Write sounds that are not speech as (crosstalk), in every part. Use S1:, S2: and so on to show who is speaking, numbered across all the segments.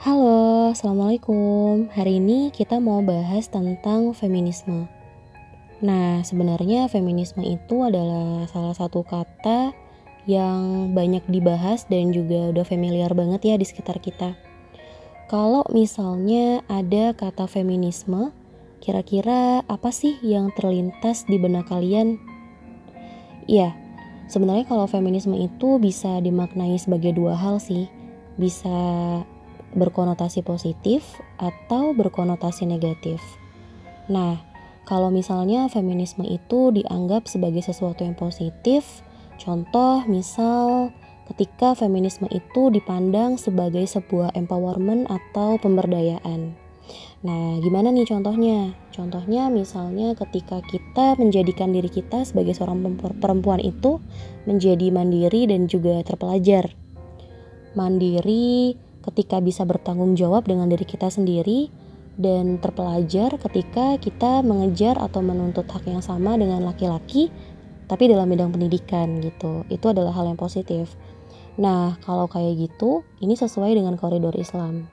S1: Halo, Assalamualaikum. Hari ini kita mau bahas tentang feminisme. Nah, sebenarnya feminisme itu adalah salah satu kata yang banyak dibahas dan juga udah familiar banget ya di sekitar kita. Kalau misalnya ada kata feminisme, kira-kira apa sih yang terlintas di benak kalian? Iya, sebenarnya kalau feminisme itu bisa dimaknai sebagai dua hal sih. Bisa berkonotasi positif atau berkonotasi negatif. Nah, kalau misalnya feminisme itu dianggap sebagai sesuatu yang positif, contoh misal ketika feminisme itu dipandang sebagai sebuah empowerment atau pemberdayaan. Nah, gimana nih contohnya? Contohnya misalnya ketika kita menjadikan diri kita sebagai seorang perempuan itu menjadi mandiri dan juga terpelajar. Mandiri ketika bisa bertanggung jawab dengan diri kita sendiri dan terpelajar ketika kita mengejar atau menuntut hak yang sama dengan laki-laki tapi dalam bidang pendidikan gitu. Itu adalah hal yang positif. Nah kalau kayak gitu ini sesuai dengan koridor Islam.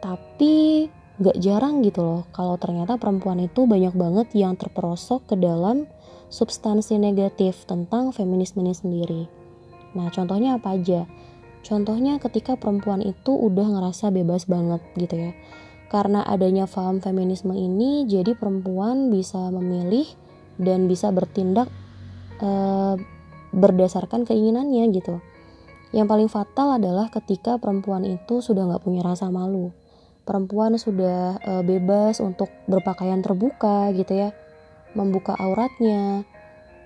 S1: Tapi gak jarang gitu loh kalau ternyata perempuan itu banyak banget yang terperosok ke dalam substansi negatif tentang feminisme ini sendiri. Nah contohnya apa aja Contohnya ketika perempuan itu udah ngerasa bebas banget gitu ya. Karena adanya paham feminisme ini, jadi perempuan bisa memilih dan bisa bertindak e, berdasarkan keinginannya gitu. Yang paling fatal adalah ketika perempuan itu sudah nggak punya rasa malu. Perempuan sudah e, bebas untuk berpakaian terbuka gitu ya, membuka auratnya,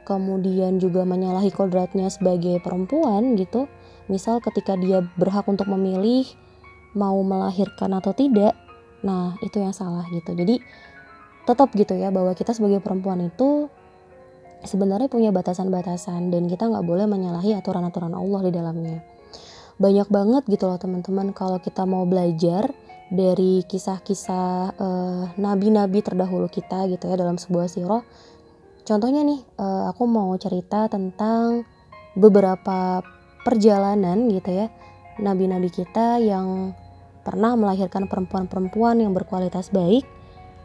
S1: kemudian juga menyalahi kodratnya sebagai perempuan gitu misal ketika dia berhak untuk memilih mau melahirkan atau tidak nah itu yang salah gitu. Jadi tetap gitu ya bahwa kita sebagai perempuan itu sebenarnya punya batasan-batasan dan kita nggak boleh menyalahi aturan-aturan Allah di dalamnya. Banyak banget gitu loh teman-teman kalau kita mau belajar dari kisah-kisah uh, nabi-nabi terdahulu kita gitu ya dalam sebuah siroh contohnya nih uh, aku mau cerita tentang beberapa perjalanan gitu ya nabi-nabi kita yang pernah melahirkan perempuan-perempuan yang berkualitas baik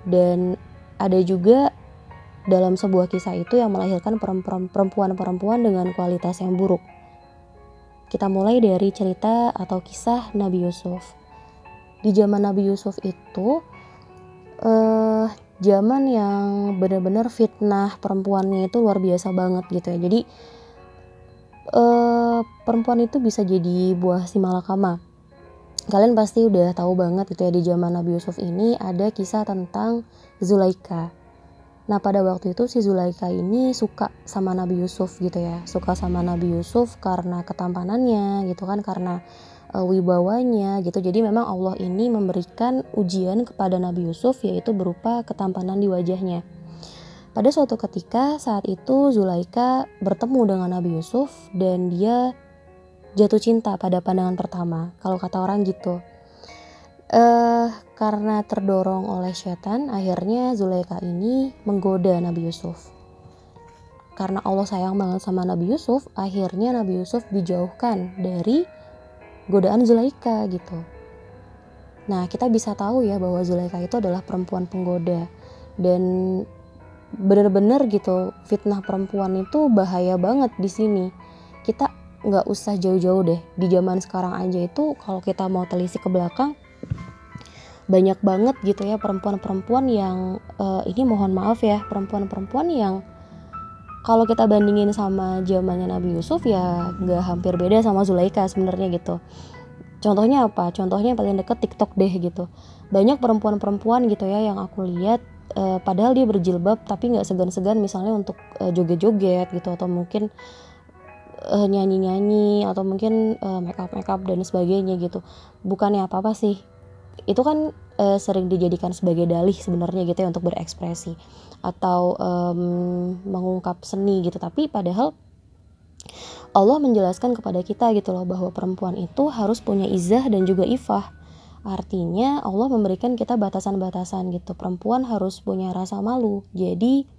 S1: dan ada juga dalam sebuah kisah itu yang melahirkan perempuan-perempuan dengan kualitas yang buruk. Kita mulai dari cerita atau kisah Nabi Yusuf. Di zaman Nabi Yusuf itu eh zaman yang benar-benar fitnah perempuannya itu luar biasa banget gitu ya. Jadi uh, perempuan itu bisa jadi buah si malakama. Kalian pasti udah tahu banget gitu ya di zaman Nabi Yusuf ini ada kisah tentang Zulaika. Nah pada waktu itu si Zulaika ini suka sama Nabi Yusuf gitu ya, suka sama Nabi Yusuf karena ketampanannya gitu kan, karena uh, wibawanya gitu. Jadi memang Allah ini memberikan ujian kepada Nabi Yusuf yaitu berupa ketampanan di wajahnya. Pada suatu ketika saat itu Zulaika bertemu dengan Nabi Yusuf dan dia jatuh cinta pada pandangan pertama. Kalau kata orang gitu. Eh karena terdorong oleh setan, akhirnya Zulaika ini menggoda Nabi Yusuf. Karena Allah sayang banget sama Nabi Yusuf, akhirnya Nabi Yusuf dijauhkan dari godaan Zulaika gitu. Nah, kita bisa tahu ya bahwa Zulaika itu adalah perempuan penggoda dan bener-bener gitu fitnah perempuan itu bahaya banget di sini. Kita nggak usah jauh-jauh deh di zaman sekarang aja itu kalau kita mau telisik ke belakang banyak banget gitu ya perempuan-perempuan yang uh, ini mohon maaf ya perempuan-perempuan yang kalau kita bandingin sama zamannya Nabi Yusuf ya nggak hampir beda sama Zulaika sebenarnya gitu. Contohnya apa? Contohnya yang paling deket TikTok deh gitu. Banyak perempuan-perempuan gitu ya yang aku lihat uh, padahal dia berjilbab tapi nggak segan-segan misalnya untuk uh, joget-joget gitu atau mungkin uh, nyanyi-nyanyi atau mungkin uh, make up make up dan sebagainya gitu. Bukannya apa apa sih. Itu kan uh, sering dijadikan sebagai dalih sebenarnya gitu ya untuk berekspresi. Atau um, mengungkap seni gitu. Tapi padahal Allah menjelaskan kepada kita gitu loh bahwa perempuan itu harus punya izah dan juga ifah Artinya Allah memberikan kita batasan-batasan gitu. Perempuan harus punya rasa malu. Jadi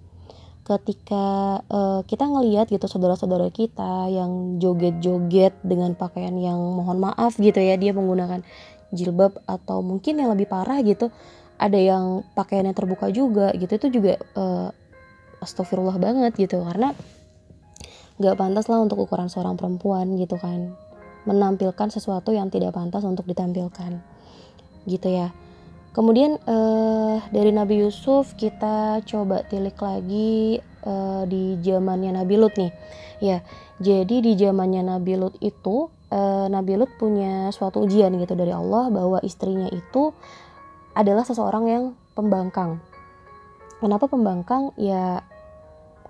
S1: ketika uh, kita ngelihat gitu saudara-saudara kita yang joget-joget dengan pakaian yang mohon maaf gitu ya dia menggunakan jilbab atau mungkin yang lebih parah gitu ada yang pakaiannya terbuka juga gitu itu juga uh, astagfirullah banget gitu karena nggak pantas lah untuk ukuran seorang perempuan gitu kan menampilkan sesuatu yang tidak pantas untuk ditampilkan gitu ya. Kemudian uh, dari Nabi Yusuf kita coba tilik lagi uh, di zamannya Nabi Lut nih. Ya jadi di zamannya Nabi Lut itu uh, Nabi Lut punya suatu ujian gitu dari Allah bahwa istrinya itu adalah seseorang yang pembangkang. Kenapa pembangkang? Ya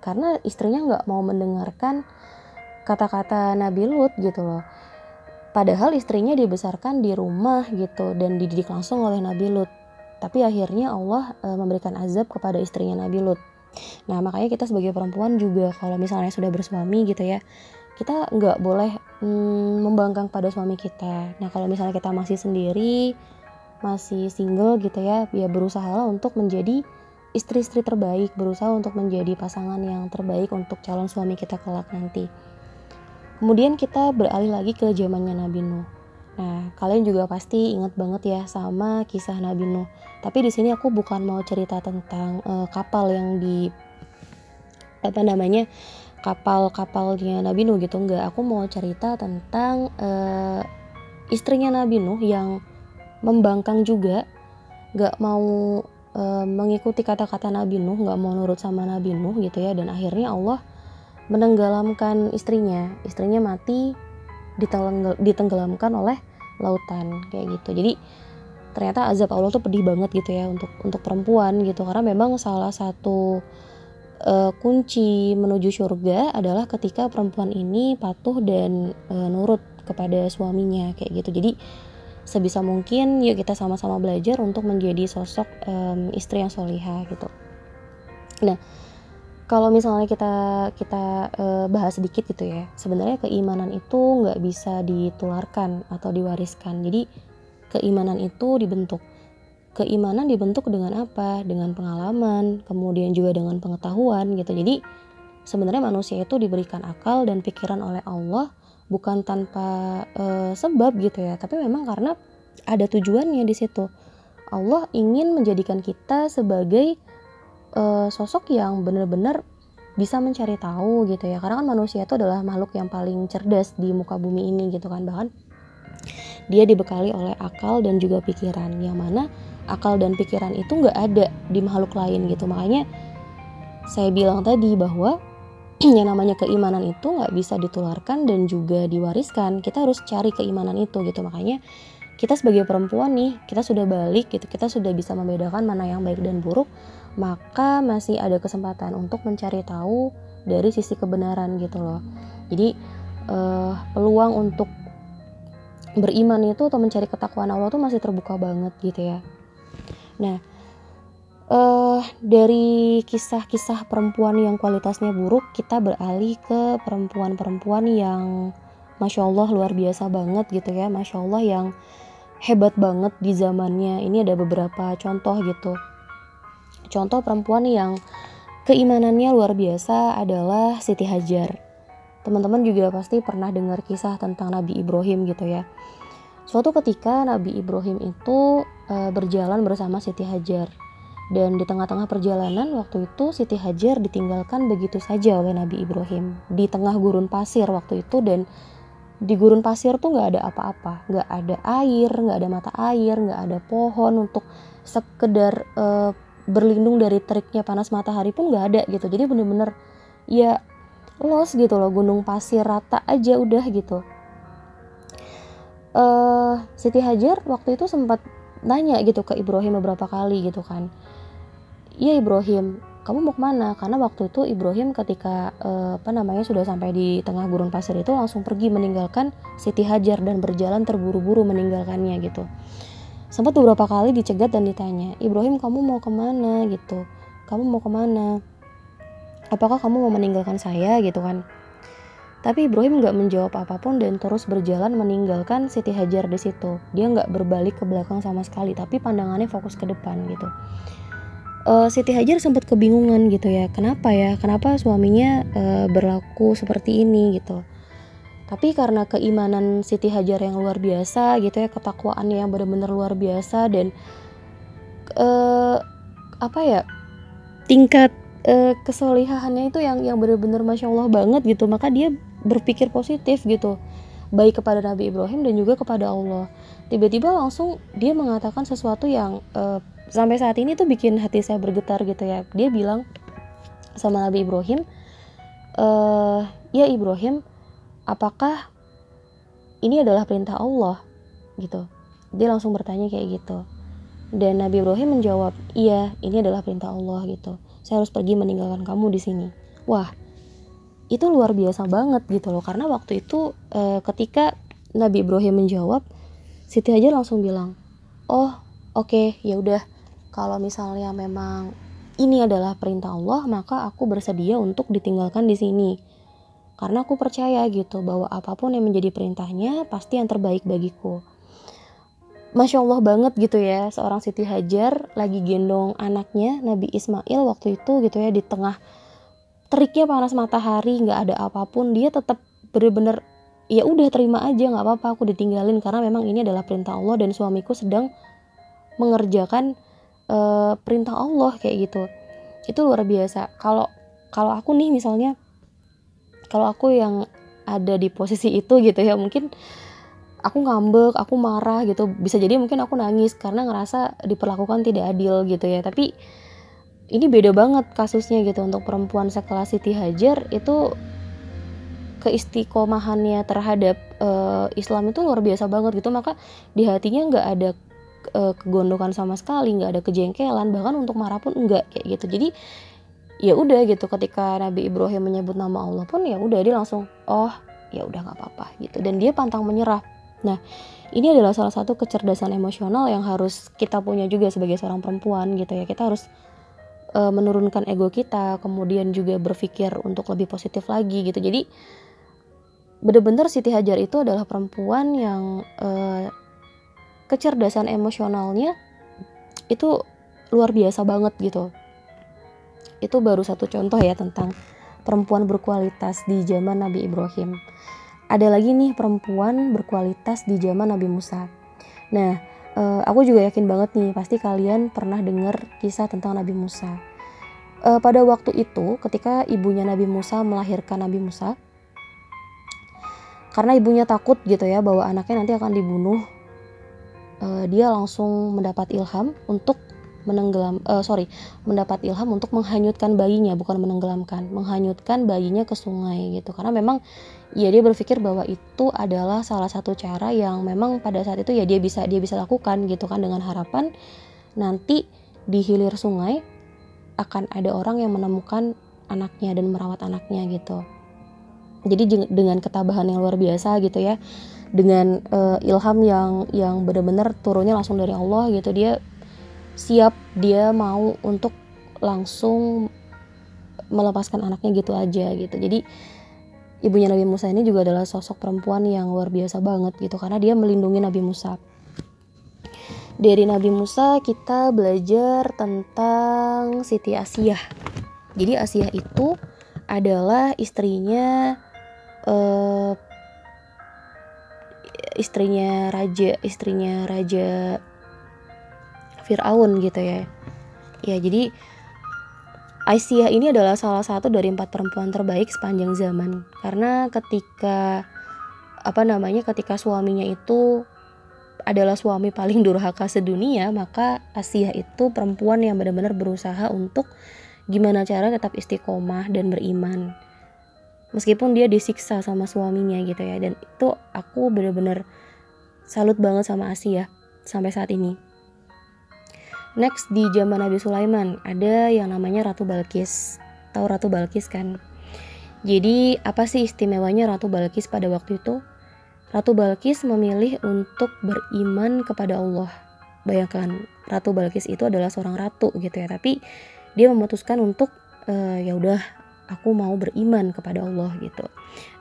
S1: karena istrinya nggak mau mendengarkan kata-kata Nabi Lut gitu loh Padahal istrinya dibesarkan di rumah gitu dan dididik langsung oleh Nabi Lut. Tapi akhirnya Allah e, memberikan azab kepada istrinya Nabi Lut. Nah makanya kita sebagai perempuan juga kalau misalnya sudah bersuami gitu ya, kita nggak boleh mm, membangkang pada suami kita. Nah kalau misalnya kita masih sendiri, masih single gitu ya, ya berusaha untuk menjadi istri-istri terbaik, berusaha untuk menjadi pasangan yang terbaik untuk calon suami kita kelak nanti. Kemudian kita beralih lagi ke zamannya Nabi Nuh. Nah, kalian juga pasti ingat banget ya sama kisah Nabi Nuh. Tapi di sini aku bukan mau cerita tentang uh, kapal yang di apa namanya kapal-kapalnya Nabi Nuh gitu enggak. Aku mau cerita tentang uh, istrinya Nabi Nuh yang membangkang juga, nggak mau uh, mengikuti kata-kata Nabi Nuh, nggak mau nurut sama Nabi Nuh gitu ya. Dan akhirnya Allah menenggelamkan istrinya. Istrinya mati ditenggelamkan oleh lautan kayak gitu. Jadi ternyata azab Allah tuh pedih banget gitu ya untuk untuk perempuan gitu. Karena memang salah satu uh, kunci menuju surga adalah ketika perempuan ini patuh dan uh, nurut kepada suaminya kayak gitu. Jadi sebisa mungkin yuk kita sama-sama belajar untuk menjadi sosok um, istri yang solihah gitu. Nah kalau misalnya kita kita uh, bahas sedikit gitu ya sebenarnya keimanan itu nggak bisa ditularkan atau diwariskan. Jadi keimanan itu dibentuk. Keimanan dibentuk dengan apa? Dengan pengalaman kemudian juga dengan pengetahuan gitu. Jadi sebenarnya manusia itu diberikan akal dan pikiran oleh Allah bukan tanpa uh, sebab gitu ya. Tapi memang karena ada tujuannya di situ. Allah ingin menjadikan kita sebagai uh, sosok yang benar-benar bisa mencari tahu gitu ya. Karena kan manusia itu adalah makhluk yang paling cerdas di muka bumi ini gitu kan. Bahkan dia dibekali oleh akal dan juga pikiran. Yang mana akal dan pikiran itu nggak ada di makhluk lain gitu. Makanya saya bilang tadi bahwa (clears throat) yang namanya keimanan itu nggak bisa ditularkan dan juga diwariskan. Kita harus cari keimanan itu gitu. Makanya kita sebagai perempuan nih kita sudah balik gitu kita sudah bisa membedakan mana yang baik dan buruk maka masih ada kesempatan untuk mencari tahu dari sisi kebenaran gitu loh. Jadi uh, peluang untuk beriman itu atau mencari ketakwaan Allah tuh masih terbuka banget gitu ya. Nah uh, dari kisah-kisah perempuan yang kualitasnya buruk kita beralih ke perempuan-perempuan yang masya Allah luar biasa banget gitu ya masya Allah yang hebat banget di zamannya. Ini ada beberapa contoh gitu. Contoh perempuan yang keimanannya luar biasa adalah Siti Hajar. Teman-teman juga pasti pernah dengar kisah tentang Nabi Ibrahim gitu ya. Suatu ketika Nabi Ibrahim itu e, berjalan bersama Siti Hajar. Dan di tengah-tengah perjalanan waktu itu Siti Hajar ditinggalkan begitu saja oleh Nabi Ibrahim di tengah gurun pasir waktu itu dan di gurun pasir tuh nggak ada apa-apa. Nggak ada air nggak ada mata air nggak ada pohon untuk sekedar uh, berlindung dari teriknya panas matahari pun nggak ada gitu. Jadi bener-bener ya los gitu loh gunung pasir rata aja udah gitu. Uh, Siti Hajar waktu itu sempat nanya gitu ke Ibrahim beberapa kali gitu kan. Iya Ibrahim kamu mau ke mana? Karena waktu itu Ibrahim ketika uh, apa namanya sudah sampai di tengah gurun pasir itu langsung pergi meninggalkan Siti Hajar dan berjalan terburu-buru meninggalkannya gitu. Sempat beberapa kali dicegat dan ditanya Ibrahim kamu mau ke mana? Gitu. Kamu mau ke mana? Apakah kamu mau meninggalkan saya? Gitu kan. Tapi Ibrahim nggak menjawab apa pun dan terus berjalan meninggalkan Siti Hajar di situ. Dia nggak berbalik ke belakang sama sekali tapi pandangannya fokus ke depan gitu uh, Siti Hajar sempat kebingungan gitu ya kenapa ya kenapa suaminya uh, berlaku seperti ini gitu. Tapi karena keimanan Siti Hajar yang luar biasa gitu ya ketakwaannya yang benar-benar luar biasa dan uh, apa ya tingkat uh, kesolihahannya itu yang yang benar-benar masya Allah banget gitu. Maka dia berpikir positif gitu baik kepada Nabi Ibrahim dan juga kepada Allah. Tiba-tiba langsung dia mengatakan sesuatu yang uh, sampai saat ini tuh bikin hati saya bergetar gitu ya. Dia bilang sama Nabi Ibrahim uh, ya Ibrahim apakah ini adalah perintah Allah? Gitu. Dia langsung bertanya kayak gitu. Dan Nabi Ibrahim menjawab iya ini adalah perintah Allah gitu. Saya harus pergi meninggalkan kamu di sini. Wah itu luar biasa banget gitu loh. Karena waktu itu e, ketika Nabi Ibrahim menjawab Siti Hajar langsung bilang oh oke okay, ya udah kalau misalnya memang ini adalah perintah Allah maka aku bersedia untuk ditinggalkan di sini karena aku percaya gitu bahwa apa pun yang menjadi perintahnya pasti yang terbaik bagiku. Masya Allah banget gitu ya seorang Siti Hajar lagi gendong anaknya Nabi Ismail waktu itu gitu ya di tengah teriknya panas matahari nggak ada apa pun dia tetap bener-bener ya udah terima aja nggak apa-apa aku ditinggalin karena memang ini adalah perintah Allah dan suamiku sedang mengerjakan uh, perintah Allah kayak gitu. Itu luar biasa. Kalau kalau aku nih misalnya kalau aku yang ada di posisi itu gitu ya mungkin aku ngambek aku marah gitu. Bisa jadi mungkin aku nangis karena ngerasa diperlakukan tidak adil gitu ya. Tapi ini beda banget kasusnya gitu. Untuk perempuan sekelas Siti Hajar itu keistiqomahannya terhadap uh, Islam itu luar biasa banget gitu. Maka di hatinya nggak ada uh, kegondokan sama sekali nggak ada kejengkelan bahkan untuk marah pun enggak kayak gitu. Jadi ya udah gitu ketika Nabi Ibrahim menyebut nama Allah pun ya udah dia langsung oh ya udah nggak apa-apa gitu. Dan dia pantang menyerah. Nah ini adalah salah satu kecerdasan emosional yang harus kita punya juga sebagai seorang perempuan gitu ya. Kita harus uh, menurunkan ego kita kemudian juga berpikir untuk lebih positif lagi gitu. Jadi bener-bener Siti Hajar itu adalah perempuan yang uh, kecerdasan emosionalnya itu luar biasa banget gitu itu baru satu contoh ya tentang perempuan berkualitas di zaman Nabi Ibrahim. Ada lagi nih perempuan berkualitas di zaman Nabi Musa. Nah, uh, aku juga yakin banget nih pasti kalian pernah dengar kisah tentang Nabi Musa. Uh, pada waktu itu, ketika ibunya Nabi Musa melahirkan Nabi Musa, karena ibunya takut gitu ya bahwa anaknya nanti akan dibunuh, uh, dia langsung mendapat ilham untuk menenggelam uh, sorry mendapat ilham untuk menghanyutkan bayinya bukan menenggelamkan menghanyutkan bayinya ke sungai gitu. Karena memang ya dia berpikir bahwa itu adalah salah satu cara yang memang pada saat itu ya dia bisa dia bisa lakukan gitu kan dengan harapan nanti di hilir sungai akan ada orang yang menemukan anaknya dan merawat anaknya gitu. Jadi dengan ketabahan yang luar biasa gitu ya dengan uh, ilham yang yang benar-benar turunnya langsung dari Allah gitu dia siap dia mau untuk langsung melepaskan anaknya gitu aja gitu. Jadi ibunya Nabi Musa ini juga adalah sosok perempuan yang luar biasa banget gitu karena dia melindungi Nabi Musa. Dari Nabi Musa kita belajar tentang Siti Asiyah jadi Asiyah itu adalah istrinya uh, istrinya raja istrinya raja Fir'aun gitu ya. Ya jadi Aisyah ini adalah salah satu dari empat perempuan terbaik sepanjang zaman. Karena ketika apa namanya ketika suaminya itu adalah suami paling durhaka sedunia maka Asia itu perempuan yang benar-benar berusaha untuk gimana cara tetap istiqomah dan beriman meskipun dia disiksa sama suaminya gitu ya dan itu aku benar-benar salut banget sama Asia sampai saat ini Next di zaman Nabi Sulaiman ada yang namanya Ratu Balkis. Tahu Ratu Balkis kan? Jadi apa sih istimewanya Ratu Balkis pada waktu itu? Ratu Balkis memilih untuk beriman kepada Allah. Bayangkan Ratu Balkis itu adalah seorang ratu gitu ya, tapi dia memutuskan untuk e, ya udah aku mau beriman kepada Allah gitu.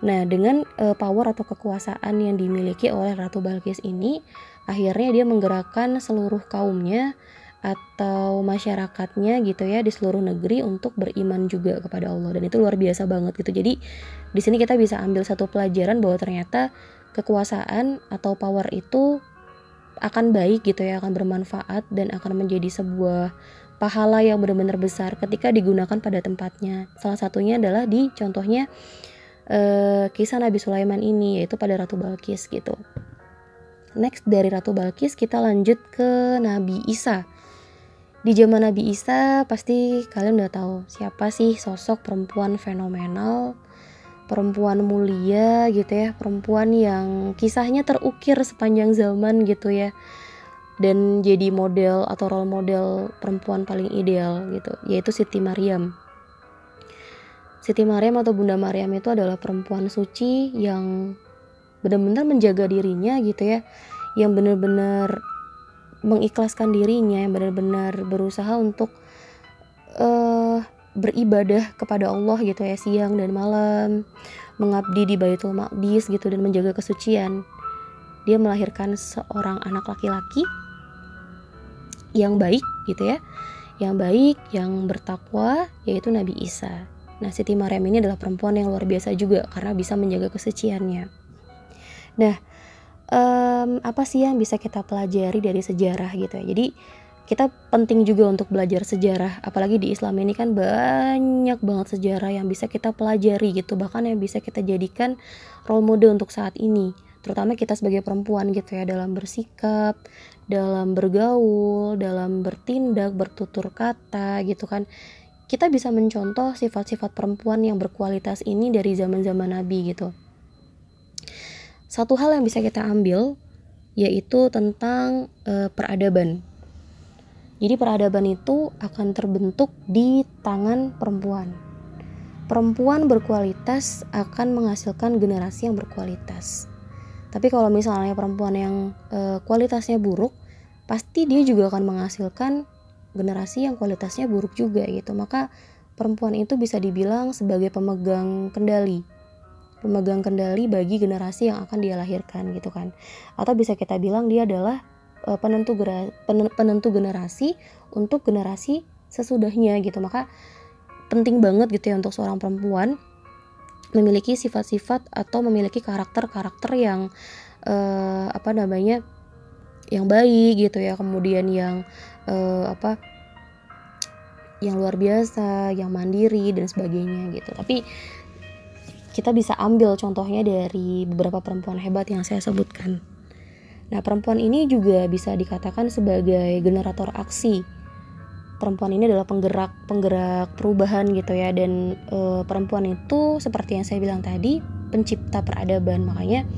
S1: Nah, dengan e, power atau kekuasaan yang dimiliki oleh Ratu Balkis ini, akhirnya dia menggerakkan seluruh kaumnya atau masyarakatnya gitu ya di seluruh negeri untuk beriman juga kepada Allah dan itu luar biasa banget gitu. Jadi di sini kita bisa ambil satu pelajaran bahwa ternyata kekuasaan atau power itu akan baik gitu ya, akan bermanfaat dan akan menjadi sebuah pahala yang benar-benar besar ketika digunakan pada tempatnya. Salah satunya adalah di contohnya eh, kisah Nabi Sulaiman ini yaitu pada Ratu Balkis gitu. Next dari Ratu Balkis kita lanjut ke Nabi Isa. Di zaman Nabi Isa pasti kalian udah tahu siapa sih sosok perempuan fenomenal, perempuan mulia gitu ya, perempuan yang kisahnya terukir sepanjang zaman gitu ya. Dan jadi model atau role model perempuan paling ideal gitu, yaitu Siti Maryam. Siti Maryam atau Bunda Maryam itu adalah perempuan suci yang benar-benar menjaga dirinya gitu ya yang benar-benar mengikhlaskan dirinya yang benar-benar berusaha untuk uh, beribadah kepada Allah gitu ya siang dan malam mengabdi di Baitul Maqdis gitu dan menjaga kesucian dia melahirkan seorang anak laki-laki yang baik gitu ya. Yang baik yang bertakwa yaitu Nabi Isa. Nah Siti Maryam ini adalah perempuan yang luar biasa juga karena bisa menjaga kesuciannya. Nah, um, apa sih yang bisa kita pelajari dari sejarah gitu ya? Jadi kita penting juga untuk belajar sejarah, apalagi di Islam ini kan banyak banget sejarah yang bisa kita pelajari gitu, bahkan yang bisa kita jadikan role model untuk saat ini, terutama kita sebagai perempuan gitu ya dalam bersikap, dalam bergaul, dalam bertindak, bertutur kata gitu kan. Kita bisa mencontoh sifat-sifat perempuan yang berkualitas ini dari zaman-zaman Nabi gitu. Satu hal yang bisa kita ambil yaitu tentang e, peradaban. Jadi peradaban itu akan terbentuk di tangan perempuan. Perempuan berkualitas akan menghasilkan generasi yang berkualitas. Tapi kalau misalnya perempuan yang e, kualitasnya buruk, pasti dia juga akan menghasilkan generasi yang kualitasnya buruk juga gitu. Maka perempuan itu bisa dibilang sebagai pemegang kendali. Pemegang kendali bagi generasi yang akan dia lahirkan gitu kan. Atau bisa kita bilang dia adalah uh, penentu penentu generasi untuk generasi sesudahnya gitu. Maka penting banget gitu ya untuk seorang perempuan memiliki sifat-sifat atau memiliki karakter-karakter yang uh, apa namanya yang baik gitu ya kemudian yang uh, apa yang luar biasa, yang mandiri dan sebagainya gitu. Tapi kita bisa ambil contohnya dari beberapa perempuan hebat yang saya sebutkan. Nah, perempuan ini juga bisa dikatakan sebagai generator aksi. Perempuan ini adalah penggerak penggerak perubahan gitu ya dan e, perempuan itu seperti yang saya bilang tadi pencipta peradaban. Makanya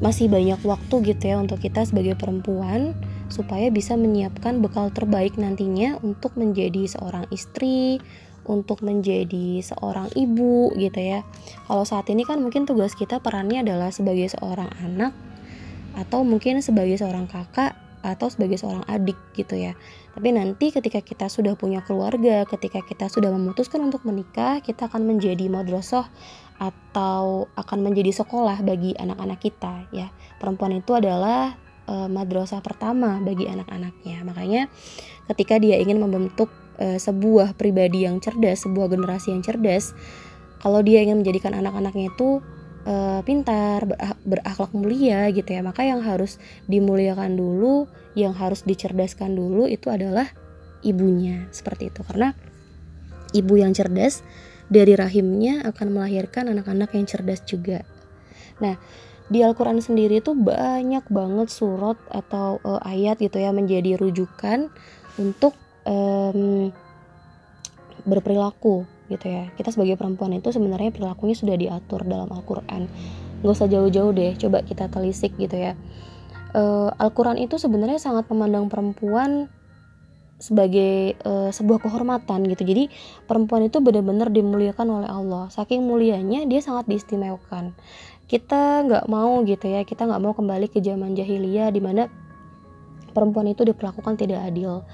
S1: masih banyak waktu gitu ya untuk kita sebagai perempuan supaya bisa menyiapkan bekal terbaik nantinya untuk menjadi seorang istri, untuk menjadi seorang ibu gitu ya. Kalau saat ini kan mungkin tugas kita perannya adalah sebagai seorang anak atau mungkin sebagai seorang kakak atau sebagai seorang adik gitu ya. Tapi nanti ketika kita sudah punya keluarga, ketika kita sudah memutuskan untuk menikah, kita akan menjadi madrasah atau akan menjadi sekolah bagi anak-anak kita ya. Perempuan itu adalah e, madrasah pertama bagi anak-anaknya. Makanya ketika dia ingin membentuk uh, sebuah pribadi yang cerdas, sebuah generasi yang cerdas, kalau dia ingin menjadikan anak-anaknya itu uh, pintar, berakhlak mulia gitu ya, maka yang harus dimuliakan dulu, yang harus dicerdaskan dulu itu adalah ibunya seperti itu. Karena ibu yang cerdas dari rahimnya akan melahirkan anak-anak yang cerdas juga. Nah, di Al-Quran sendiri itu banyak banget surat atau uh, ayat gitu ya menjadi rujukan untuk um, berperilaku gitu ya. Kita sebagai perempuan itu sebenarnya perilakunya sudah diatur dalam Al-Quran. Nggak usah jauh-jauh deh coba kita telisik gitu ya. Uh, Al-Quran itu sebenarnya sangat memandang perempuan sebagai uh, sebuah kehormatan gitu. Jadi perempuan itu benar-benar dimuliakan oleh Allah. Saking mulianya dia sangat diistimewakan. Kita nggak mau gitu ya kita nggak mau kembali ke zaman jahiliyah di mana perempuan itu diperlakukan tidak adil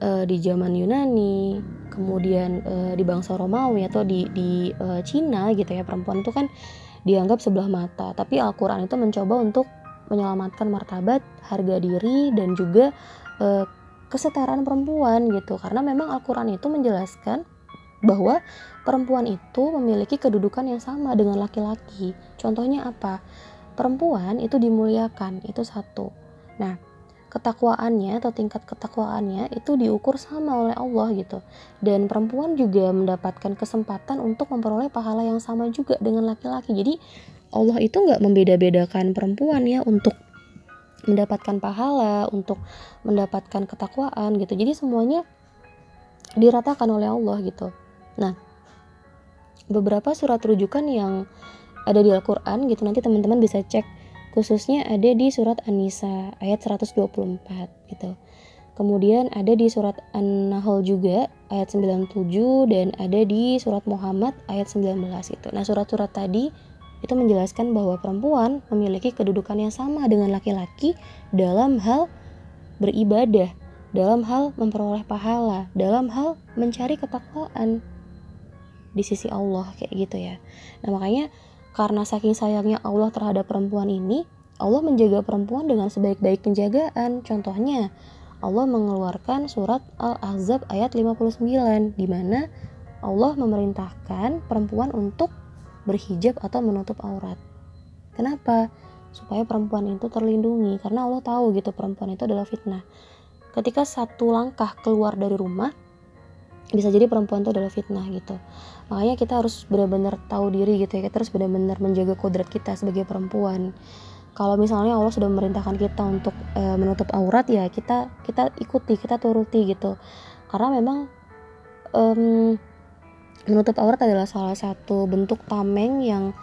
S1: uh, di zaman Yunani, kemudian uh, di bangsa Romawi atau di di uh, Cina gitu ya perempuan itu kan dianggap sebelah mata. Tapi Al-Qur'an itu mencoba untuk menyelamatkan martabat, harga diri dan juga uh, kesetaraan perempuan gitu karena memang Al-Qur'an itu menjelaskan bahwa perempuan itu memiliki kedudukan yang sama dengan laki-laki. Contohnya apa? Perempuan itu dimuliakan, itu satu. Nah, ketakwaannya atau tingkat ketakwaannya itu diukur sama oleh Allah gitu. Dan perempuan juga mendapatkan kesempatan untuk memperoleh pahala yang sama juga dengan laki-laki. Jadi Allah itu nggak membeda-bedakan perempuan ya untuk mendapatkan pahala, untuk mendapatkan ketakwaan gitu. Jadi semuanya diratakan oleh Allah gitu. Nah, beberapa surat rujukan yang ada di Al-Quran gitu nanti teman-teman bisa cek khususnya ada di surat An-Nisa ayat 124 gitu. Kemudian ada di surat An-Nahl juga ayat 97 dan ada di surat Muhammad ayat 19 gitu. Nah, surat-surat tadi itu menjelaskan bahwa perempuan memiliki kedudukan yang sama dengan laki-laki dalam hal beribadah, dalam hal memperoleh pahala, dalam hal mencari ketakwaan di sisi Allah kayak gitu ya. Nah, makanya karena saking sayangnya Allah terhadap perempuan ini, Allah menjaga perempuan dengan sebaik-baik penjagaan. Contohnya, Allah mengeluarkan surat Al-Ahzab ayat 59 di mana Allah memerintahkan perempuan untuk berhijab atau menutup aurat. Kenapa? Supaya perempuan itu terlindungi karena Allah tahu gitu perempuan itu adalah fitnah. Ketika satu langkah keluar dari rumah, bisa jadi perempuan itu adalah fitnah gitu. Makanya kita harus benar-benar tahu diri gitu ya kita harus benar-benar menjaga kodrat kita sebagai perempuan. Kalau misalnya Allah sudah memerintahkan kita untuk e, menutup aurat ya kita kita ikuti kita turuti gitu. Karena memang um, menutup aurat adalah salah satu bentuk tameng yang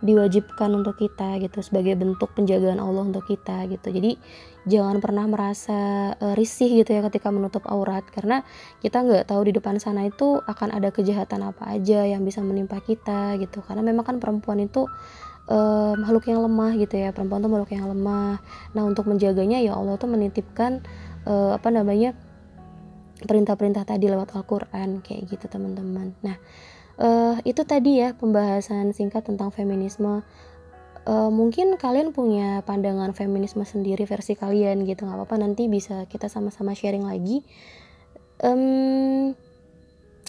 S1: diwajibkan untuk kita gitu sebagai bentuk penjagaan Allah untuk kita gitu. Jadi jangan pernah merasa uh, risih gitu ya ketika menutup aurat karena kita nggak tahu di depan sana itu akan ada kejahatan apa aja yang bisa menimpa kita gitu. Karena memang kan perempuan itu uh, makhluk yang lemah gitu ya perempuan itu makhluk yang lemah. Nah untuk menjaganya ya Allah tuh menitipkan uh, apa namanya perintah-perintah tadi lewat Al-Quran kayak gitu teman-teman. Nah uh, itu tadi ya pembahasan singkat tentang feminisme. Uh, mungkin kalian punya pandangan feminisme sendiri versi kalian gitu nggak apa-apa nanti bisa kita sama-sama sharing lagi. Um,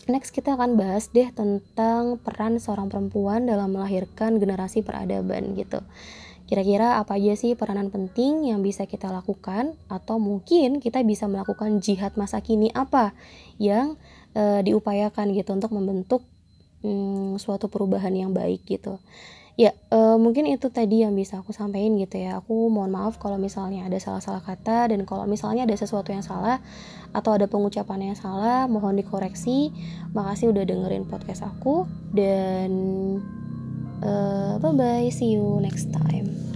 S1: next kita akan bahas deh tentang peran seorang perempuan dalam melahirkan generasi peradaban gitu. Kira-kira apa aja sih peranan penting yang bisa kita lakukan? Atau mungkin kita bisa melakukan jihad masa kini apa yang uh, diupayakan gitu untuk membentuk hmm, suatu perubahan yang baik gitu. Ya uh, mungkin itu tadi yang bisa aku sampaikan gitu ya. Aku mohon maaf kalau misalnya ada salah-salah kata dan kalau misalnya ada sesuatu yang salah atau ada pengucapan yang salah mohon dikoreksi. Makasih udah dengerin podcast aku dan uh, bye bye see you next time